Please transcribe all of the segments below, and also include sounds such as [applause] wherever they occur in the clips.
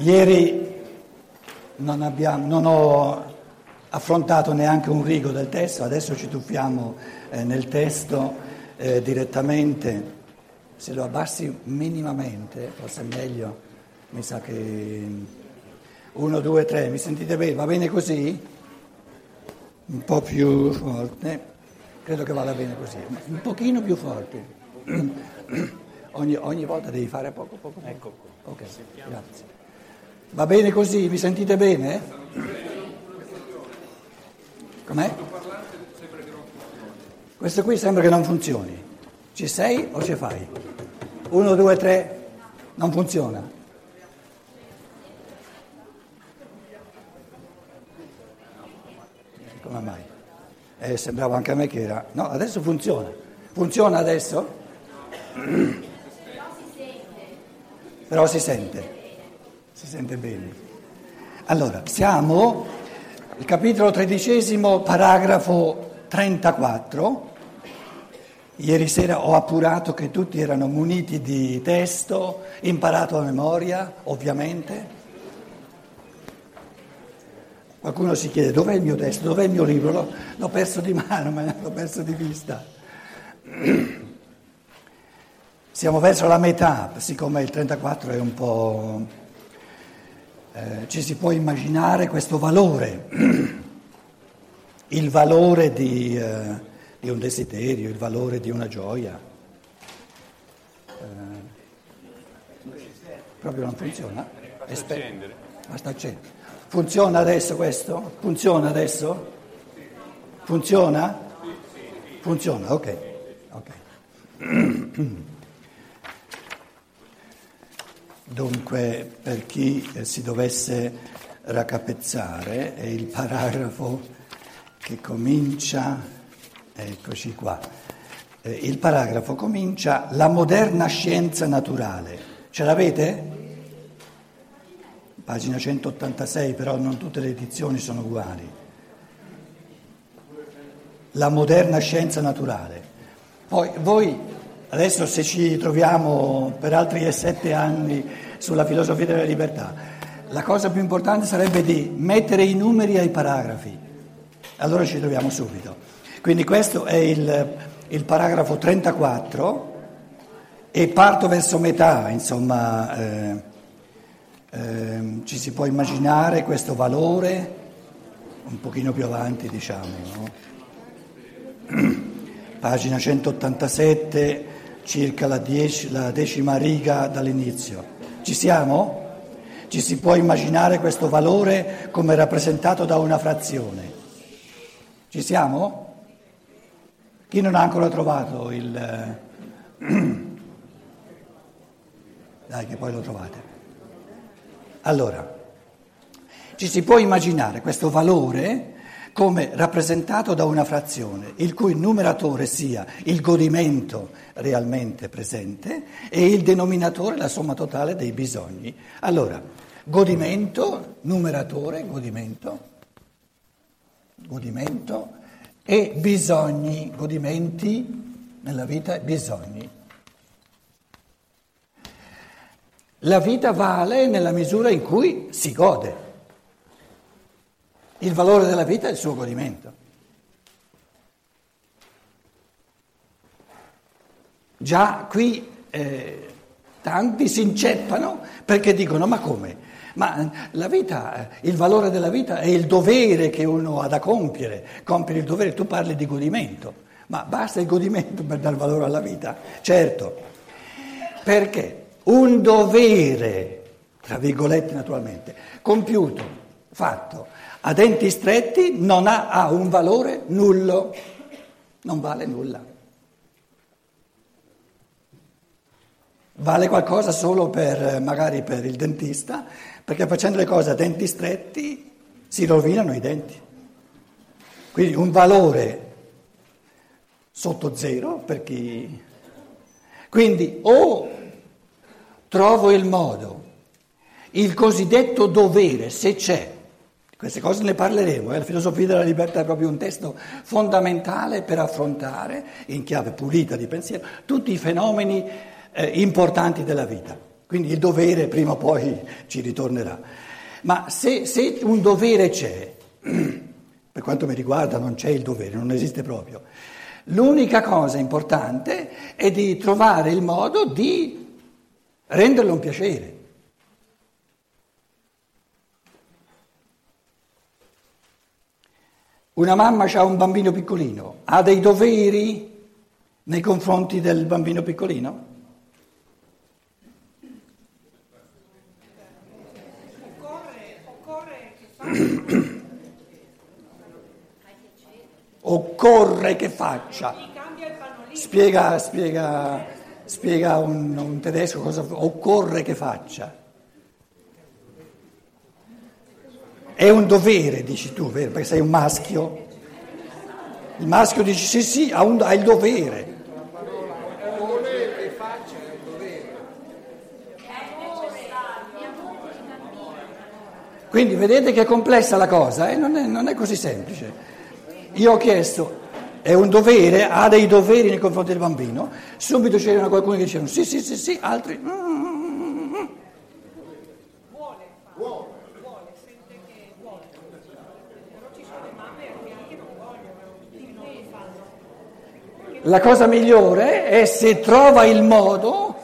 Ieri non, abbiamo, non, ho affrontato neanche un rigo del testo, adesso ci tuffiamo eh, nel testo eh, direttamente. Se lo abbassi minimamente, forse è meglio, mi sa che... Uno, due, tre, mi sentite bene? Va bene così? Un po' più forte, credo che vada bene così, un pochino più forte. [clears throat] Ogni, ogni volta devi fare poco, poco. Ecco. Ok, grazie. Va bene così? Mi sentite bene? Com'è? Questo qui sembra che non funzioni. Ci sei o ci fai? Uno, due, tre, non funziona. Come mai? Eh, sembrava anche a me che era... No, adesso funziona. Funziona adesso? [clears throat] Però si sente si sente bene. Allora, siamo al capitolo tredicesimo, paragrafo 34. Ieri sera ho appurato che tutti erano muniti di testo, imparato a memoria, ovviamente. Qualcuno si chiede dov'è il mio testo, dov'è il mio libro? L'ho, l'ho perso di mano, ma l'ho perso di vista. Siamo verso la metà, siccome il 34 è un po' eh, ci si può immaginare questo valore, il valore di, eh, di, un desiderio, il valore di una gioia. Eh, proprio non funziona? Basta accendere. Basta accendere. Funziona adesso questo? Funziona adesso? Funziona? Funziona, ok. okay. [clears throat] Dunque, per chi eh, si dovesse raccapezzare, è il paragrafo che comincia, eccoci qua, eh, il paragrafo comincia la moderna scienza naturale. Ce l'avete? Pagina 186, però non tutte le edizioni sono uguali. La moderna scienza naturale. Poi voi Adesso se ci troviamo per altri sette anni sulla filosofia della libertà, la cosa più importante sarebbe di mettere i numeri ai paragrafi. Allora ci troviamo subito. Quindi questo è il, il paragrafo 34 e parto verso metà, insomma, eh, eh, ci si può immaginare questo valore un pochino più avanti, diciamo. No? [clears throat] Pagina 187 circa la, dieci, la decima riga dall'inizio. Ci siamo? Ci si può immaginare questo valore come rappresentato da una frazione. Ci siamo? Chi non ha ancora trovato il... [clears throat] Dai che poi lo trovate. Allora, ci si può immaginare questo valore come rappresentato da una frazione, il cui numeratore sia il godimento realmente presente e il denominatore la somma totale dei bisogni. Allora, godimento, numeratore, godimento, godimento e bisogni, godimenti nella vita, bisogni. La vita vale nella misura in cui si gode. Il valore della vita è il suo godimento. Già qui eh, tanti si inceppano perché dicono ma come? Ma la vita, il valore della vita è il dovere che uno ha da compiere, compiere il dovere, tu parli di godimento, ma basta il godimento per dare valore alla vita? Certo, perché un dovere, tra virgolette naturalmente, compiuto, fatto, a denti stretti non ha, ha un valore nullo, non vale nulla. Vale qualcosa solo per, magari per il dentista, perché facendo le cose a denti stretti si rovinano i denti. Quindi un valore sotto zero per chi... Quindi o trovo il modo, il cosiddetto dovere, se c'è, queste cose ne parleremo, eh? la filosofia della libertà è proprio un testo fondamentale per affrontare, in chiave pulita di pensiero, tutti i fenomeni eh, importanti della vita. Quindi il dovere prima o poi ci ritornerà. Ma se, se un dovere c'è, [clears throat] per quanto mi riguarda non c'è il dovere, non esiste proprio, l'unica cosa importante è di trovare il modo di renderlo un piacere. Una mamma ha un bambino piccolino, ha dei doveri nei confronti del bambino piccolino? Occorre che faccia. Spiega, spiega, spiega un, un tedesco cosa occorre che faccia. È un dovere, dici tu, vero? Perché sei un maschio. Il maschio dice sì, sì, ha, un, ha il dovere. Quindi vedete che è complessa la cosa, eh? non, è, non, è, così semplice. Io ho chiesto, è un dovere, ha dei doveri nei confronti del bambino, subito c'erano qualcuno che dicevano sì, sì, sì, sì, altri... Mm, La cosa migliore è se trova il modo,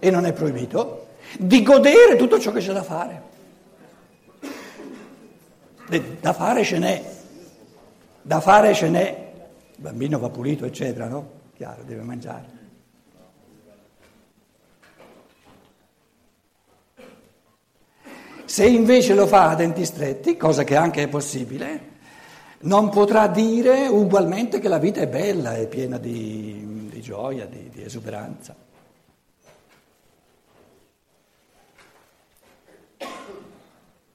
e non è proibito, di godere tutto ciò che c'è da fare. Da fare ce n'è, da fare ce n'è. Il bambino va pulito, eccetera, no? Chiaro, deve mangiare. Se invece lo fa a denti stretti, cosa che anche è possibile, non potrà dire ugualmente che la vita è bella, è piena di, di gioia, di, di esuberanza.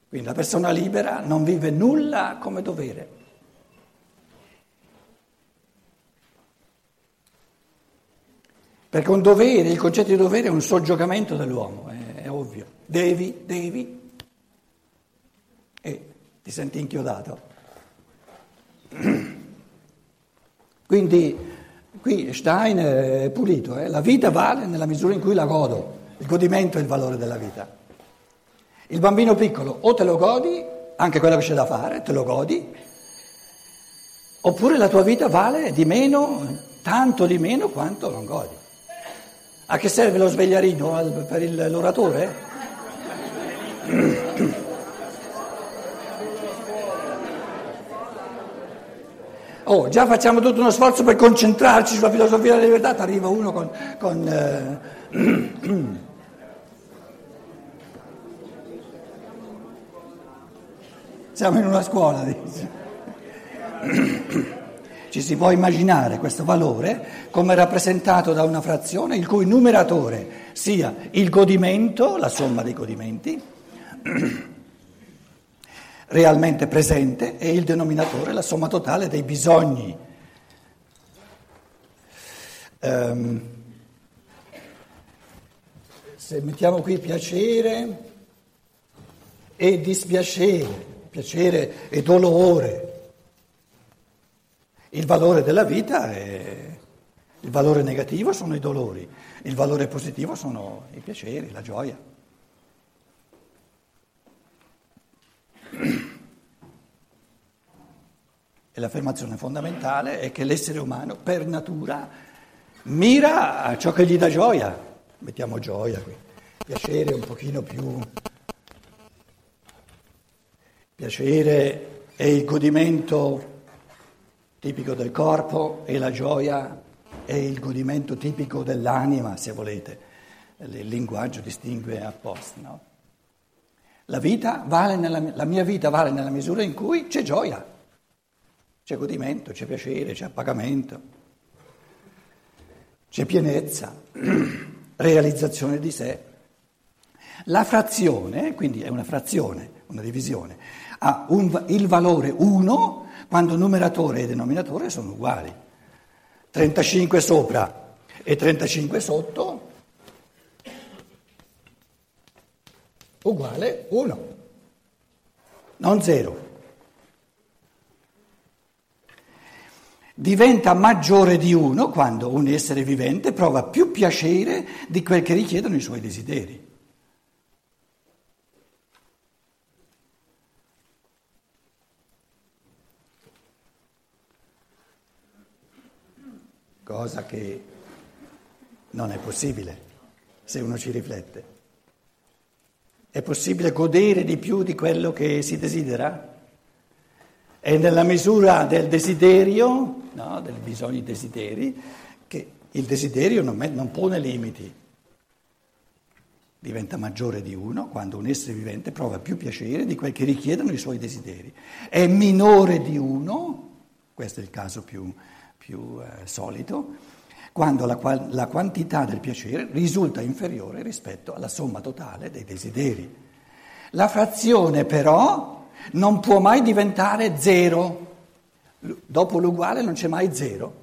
Quindi la persona libera non vive nulla come dovere. Perché un dovere, il concetto di dovere è un soggiocamento dell'uomo, è, è ovvio. Devi, devi, e ti senti inchiodato. [clears throat] Quindi qui Stein è pulito, eh? la vita vale nella misura in cui la godo, il godimento è il valore della vita. Il bambino piccolo o te lo godi, anche quello che c'è da fare, te lo godi, oppure la tua vita vale di meno, tanto di meno quanto non godi. A che serve lo svegliarino per l'oratore? [clears throat] Oh, già facciamo tutto uno sforzo per concentrarci sulla filosofia della libertà, arriva uno con... con eh... [clears throat] Siamo in una scuola, dice. [clears throat] Ci si può immaginare questo valore come rappresentato da una frazione il cui numeratore sia il godimento, la somma dei godimenti, [clears throat] realmente presente e il denominatore la somma totale dei bisogni. Um, se mettiamo qui piacere e dispiacere, piacere e dolore, il valore della vita è... Il valore negativo sono i dolori, il valore positivo sono i piaceri, la gioia. E l'affermazione fondamentale è che l'essere umano per natura mira a ciò che gli dà gioia. Mettiamo gioia qui, piacere un pochino più... Piacere è il godimento tipico del corpo e la gioia è il godimento tipico dell'anima, se volete. Il linguaggio distingue apposta, no? La, vita vale nella, la mia vita vale nella misura in cui c'è gioia. C'è godimento, c'è piacere, c'è appagamento, c'è pienezza, [clears throat] realizzazione di sé. La frazione, quindi è una frazione, una divisione, ha un, il valore 1 quando numeratore e denominatore sono uguali. 35 sopra e 35 sotto uguale 1, non 0. diventa maggiore di uno quando un essere vivente prova più piacere di quel che richiedono i suoi desideri. Cosa che non è possibile se uno ci riflette. È possibile godere di più di quello che si desidera? È nella misura del desiderio, no, del bisogno di desideri, che il desiderio non, non pone limiti. Diventa maggiore di uno quando un essere vivente prova più piacere di quel che richiedono i suoi desideri. È minore di uno, questo è il caso più, più eh, solito, quando la, la quantità del piacere risulta inferiore rispetto alla somma totale dei desideri. La frazione però non può mai diventare zero, dopo l'uguale non c'è mai zero.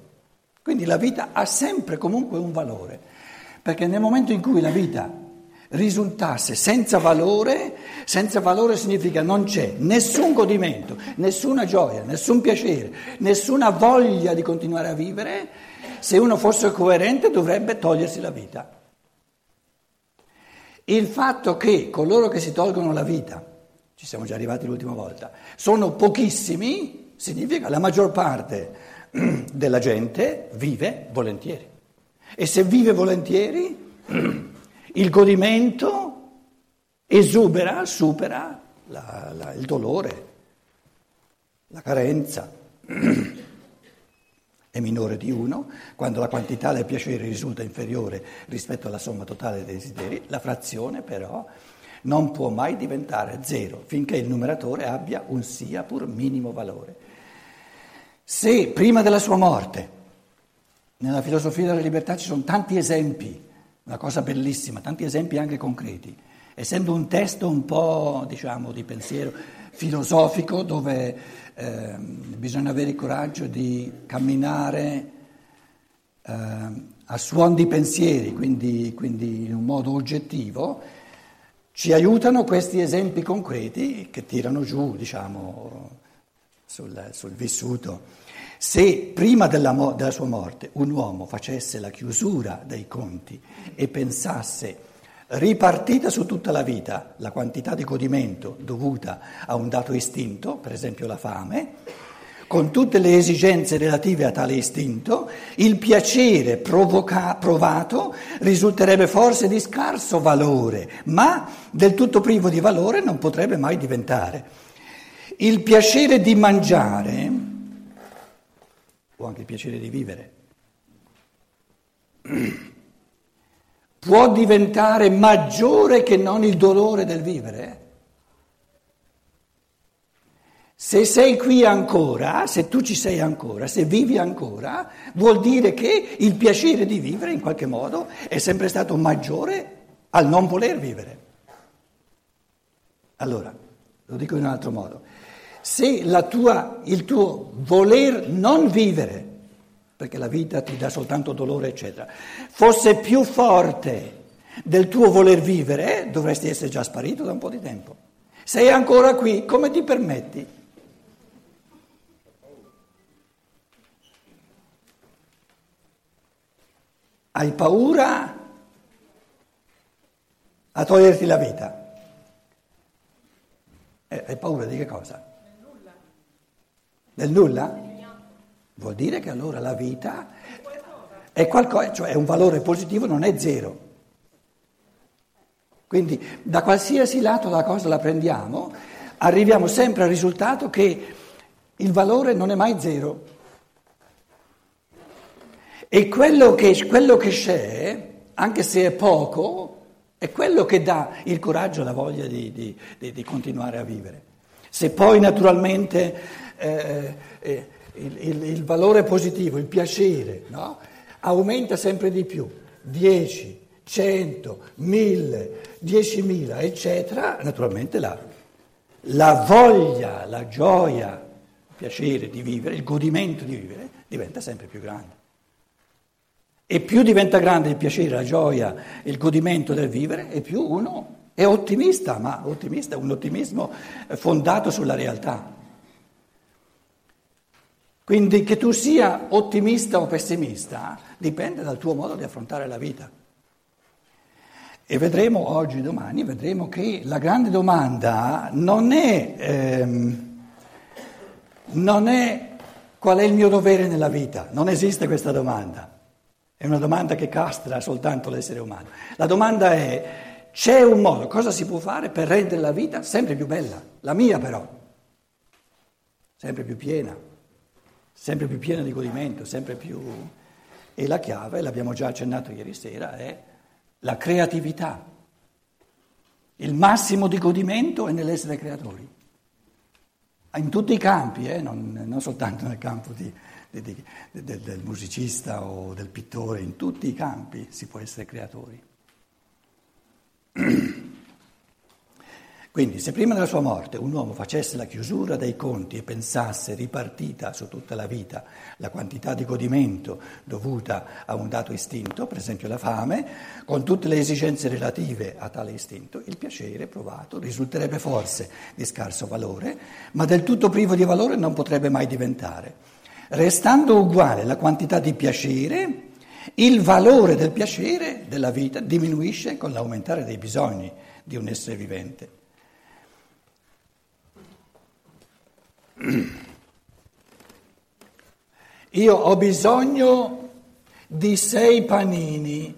Quindi la vita ha sempre comunque un valore, perché nel momento in cui la vita risultasse senza valore, senza valore significa non c'è nessun godimento, nessuna gioia, nessun piacere, nessuna voglia di continuare a vivere, se uno fosse coerente dovrebbe togliersi la vita. Il fatto che coloro che si tolgono la vita, ci siamo già arrivati l'ultima volta, sono pochissimi, significa la maggior parte [clears throat] della gente vive volentieri. E se vive volentieri, [clears throat] il godimento esubera, supera la, la, il dolore, la carenza. [clears throat] È minore di uno, quando la quantità del piacere risulta inferiore rispetto alla somma totale dei desideri, la frazione però non può mai diventare zero finché il numeratore abbia un sia pur minimo valore. Se prima della sua morte, nella filosofia della libertà ci sono tanti esempi, una cosa bellissima, tanti esempi anche concreti, essendo un testo un po' diciamo di pensiero filosofico dove eh, bisogna avere il coraggio di camminare eh, a suon di pensieri, quindi, quindi in un modo oggettivo, ci aiutano questi esempi concreti che tirano giù, diciamo, sul, sul vissuto. Se prima della, mo- della sua morte un uomo facesse la chiusura dei conti e pensasse ripartita su tutta la vita la quantità di godimento dovuta a un dato istinto, per esempio la fame, con tutte le esigenze relative a tale istinto, il piacere provoca- provato risulterebbe forse di scarso valore, ma del tutto privo di valore non potrebbe mai diventare. Il piacere di mangiare o anche il piacere di vivere, [clears throat] può diventare maggiore che non il dolore del vivere? Se sei qui ancora, se tu ci sei ancora, se vivi ancora, vuol dire che il piacere di vivere in qualche modo è sempre stato maggiore al non voler vivere. Allora, lo dico in un altro modo, se tua, il tuo voler non vivere, perché la vita ti dà soltanto dolore, eccetera, fosse più forte del tuo voler vivere, dovresti essere già sparito da un po' di tempo. Sei ancora qui, come ti permetti? Hai paura a toglierti la vita? Eh, hai paura di che cosa? Del nulla? Vuol dire che allora la vita è qualcosa, cioè è un valore positivo, non è zero. Quindi da qualsiasi lato la cosa la prendiamo, arriviamo sempre al risultato che il valore non è mai zero. E quello che, quello che c'è, anche se è poco, è quello che dà il coraggio, la voglia di, di, di, di continuare a vivere. Se poi naturalmente eh, eh, il, il, il, valore positivo, il piacere, no? aumenta sempre di più, 10, 100, 1000, 10.000, eccetera, naturalmente la, la voglia, la gioia, il piacere di vivere, il godimento di vivere diventa sempre più grande. E più diventa grande il piacere, la gioia, il godimento del vivere, e più uno è ottimista, ma ottimista, un ottimismo fondato sulla realtà. Quindi che tu sia ottimista o pessimista dipende dal tuo modo di affrontare la vita. E vedremo oggi, domani, vedremo che la grande domanda non è, ehm, non è qual è il mio dovere nella vita, non esiste questa domanda. È una domanda che castra soltanto l'essere umano. La domanda è, c'è un modo, cosa si può fare per rendere la vita sempre più bella? La mia però, sempre più piena, sempre più piena di godimento, sempre più... E la chiave, l'abbiamo già accennato ieri sera, è la creatività. Il massimo di godimento è nell'essere creatori. In tutti i campi, eh? non, non soltanto nel campo di del, del musicista o del pittore, in tutti i campi si può essere creatori. [clears throat] Quindi se prima della sua morte un uomo facesse la chiusura dei conti e pensasse ripartita su tutta la vita la quantità di godimento dovuta a un dato istinto, per esempio la fame, con tutte le esigenze relative a tale istinto, il piacere provato risulterebbe forse di scarso valore, ma del tutto privo di valore non potrebbe mai diventare. Restando uguale la quantità di piacere, il valore del piacere della vita diminuisce con l'aumentare dei bisogni di un essere vivente. [clears throat] Io ho bisogno di sei panini.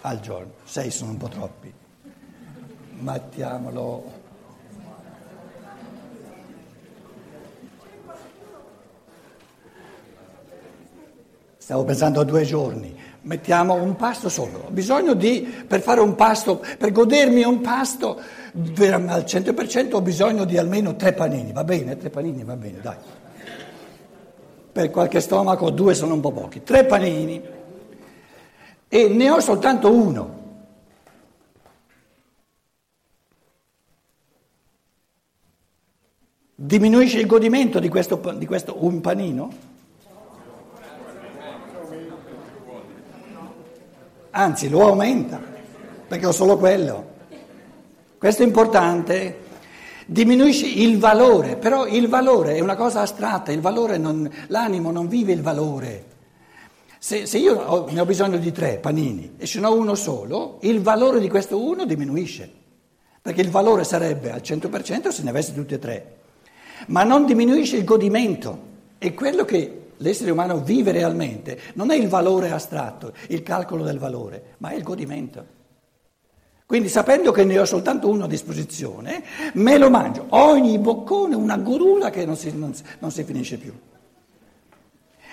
Al giorno, sei sono un po' troppi mettiamolo. Stavo pensando a due giorni, mettiamo un pasto solo. Ho bisogno di, per fare un pasto, per godermi un pasto al 100% ho bisogno di almeno tre panini, va bene? Tre panini, va bene, dai. Per qualche stomaco due sono un po' pochi. Tre panini e ne ho soltanto uno. Diminuisce il godimento di questo, di questo un panino? Anzi, lo aumenta, perché ho solo quello. Questo è importante. Diminuisce il valore, però il valore è una cosa astratta, non, l'animo non vive il valore. Se, se io ho, ne ho bisogno di tre panini e ce n'ho uno solo, il valore di questo uno diminuisce, perché il valore sarebbe al 100% se ne avessi tutti e tre ma non diminuisce il godimento. E quello che l'essere umano vive realmente non è il valore astratto, il calcolo del valore, ma è il godimento. Quindi sapendo che ne ho soltanto uno a disposizione, me lo mangio. Ogni boccone una godula che non si, non, non si finisce più.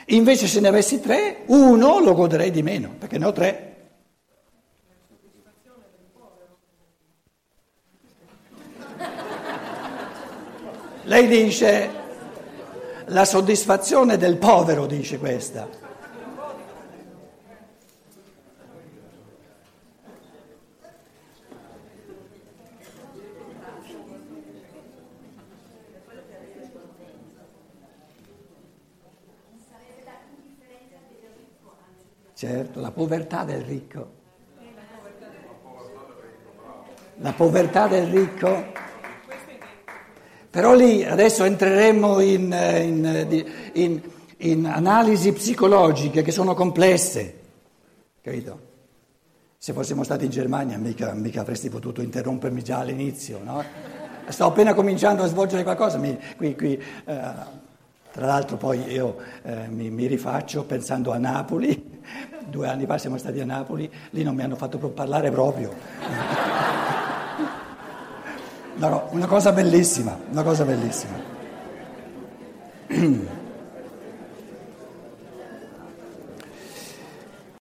Invece se ne avessi tre, uno lo goderei di meno, perché ne ho tre. Lei dice la soddisfazione del povero, dice questa. Certo, la povertà del ricco. La povertà del ricco però lì adesso entreremo in, in, in, in analisi psicologiche che sono complesse, capito? Se fossimo stati in Germania mica, mica avresti potuto interrompermi già all'inizio, no? Sto appena cominciando a svolgere qualcosa, mi, qui, qui, eh, tra l'altro poi io eh, mi, mi, rifaccio pensando a Napoli, [laughs] due anni fa siamo stati a Napoli, lì non mi hanno fatto parlare proprio. No, no, una cosa bellissima, una cosa bellissima. [clears throat]